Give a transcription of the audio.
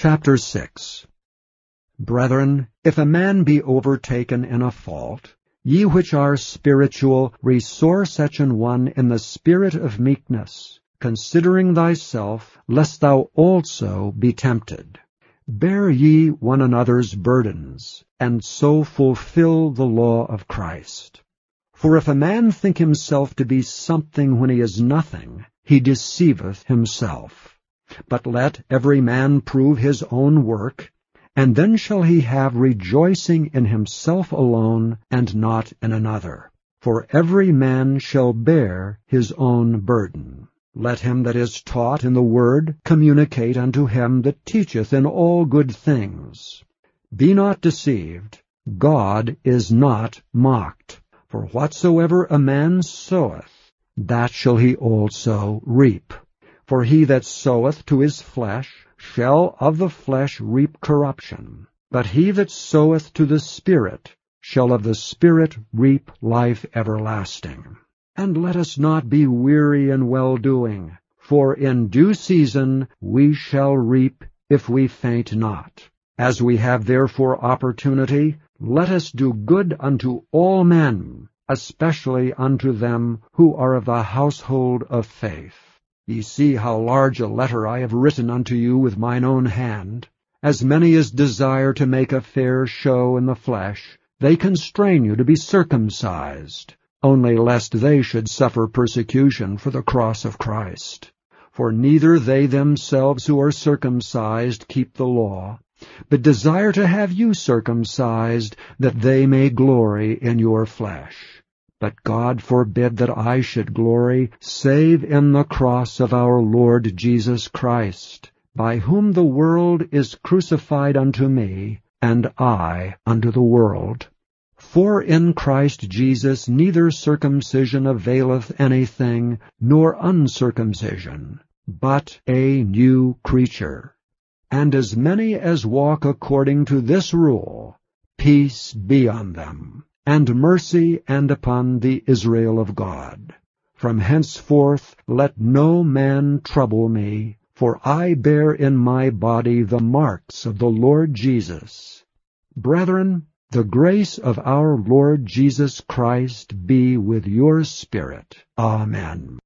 Chapter 6 Brethren, if a man be overtaken in a fault, ye which are spiritual, restore such an one in the spirit of meekness, considering thyself, lest thou also be tempted. Bear ye one another's burdens, and so fulfill the law of Christ. For if a man think himself to be something when he is nothing, he deceiveth himself. But let every man prove his own work, and then shall he have rejoicing in himself alone, and not in another. For every man shall bear his own burden. Let him that is taught in the word communicate unto him that teacheth in all good things. Be not deceived, God is not mocked. For whatsoever a man soweth, that shall he also reap. For he that soweth to his flesh shall of the flesh reap corruption. But he that soweth to the Spirit shall of the Spirit reap life everlasting. And let us not be weary in well-doing, for in due season we shall reap if we faint not. As we have therefore opportunity, let us do good unto all men, especially unto them who are of the household of faith. Ye see how large a letter I have written unto you with mine own hand. As many as desire to make a fair show in the flesh, they constrain you to be circumcised, only lest they should suffer persecution for the cross of Christ. For neither they themselves who are circumcised keep the law, but desire to have you circumcised, that they may glory in your flesh. But God forbid that I should glory, save in the cross of our Lord Jesus Christ, by whom the world is crucified unto me, and I unto the world. For in Christ Jesus neither circumcision availeth anything, nor uncircumcision, but a new creature. And as many as walk according to this rule, peace be on them and mercy and upon the Israel of God. From henceforth let no man trouble me, for I bear in my body the marks of the Lord Jesus. Brethren, the grace of our Lord Jesus Christ be with your spirit. Amen.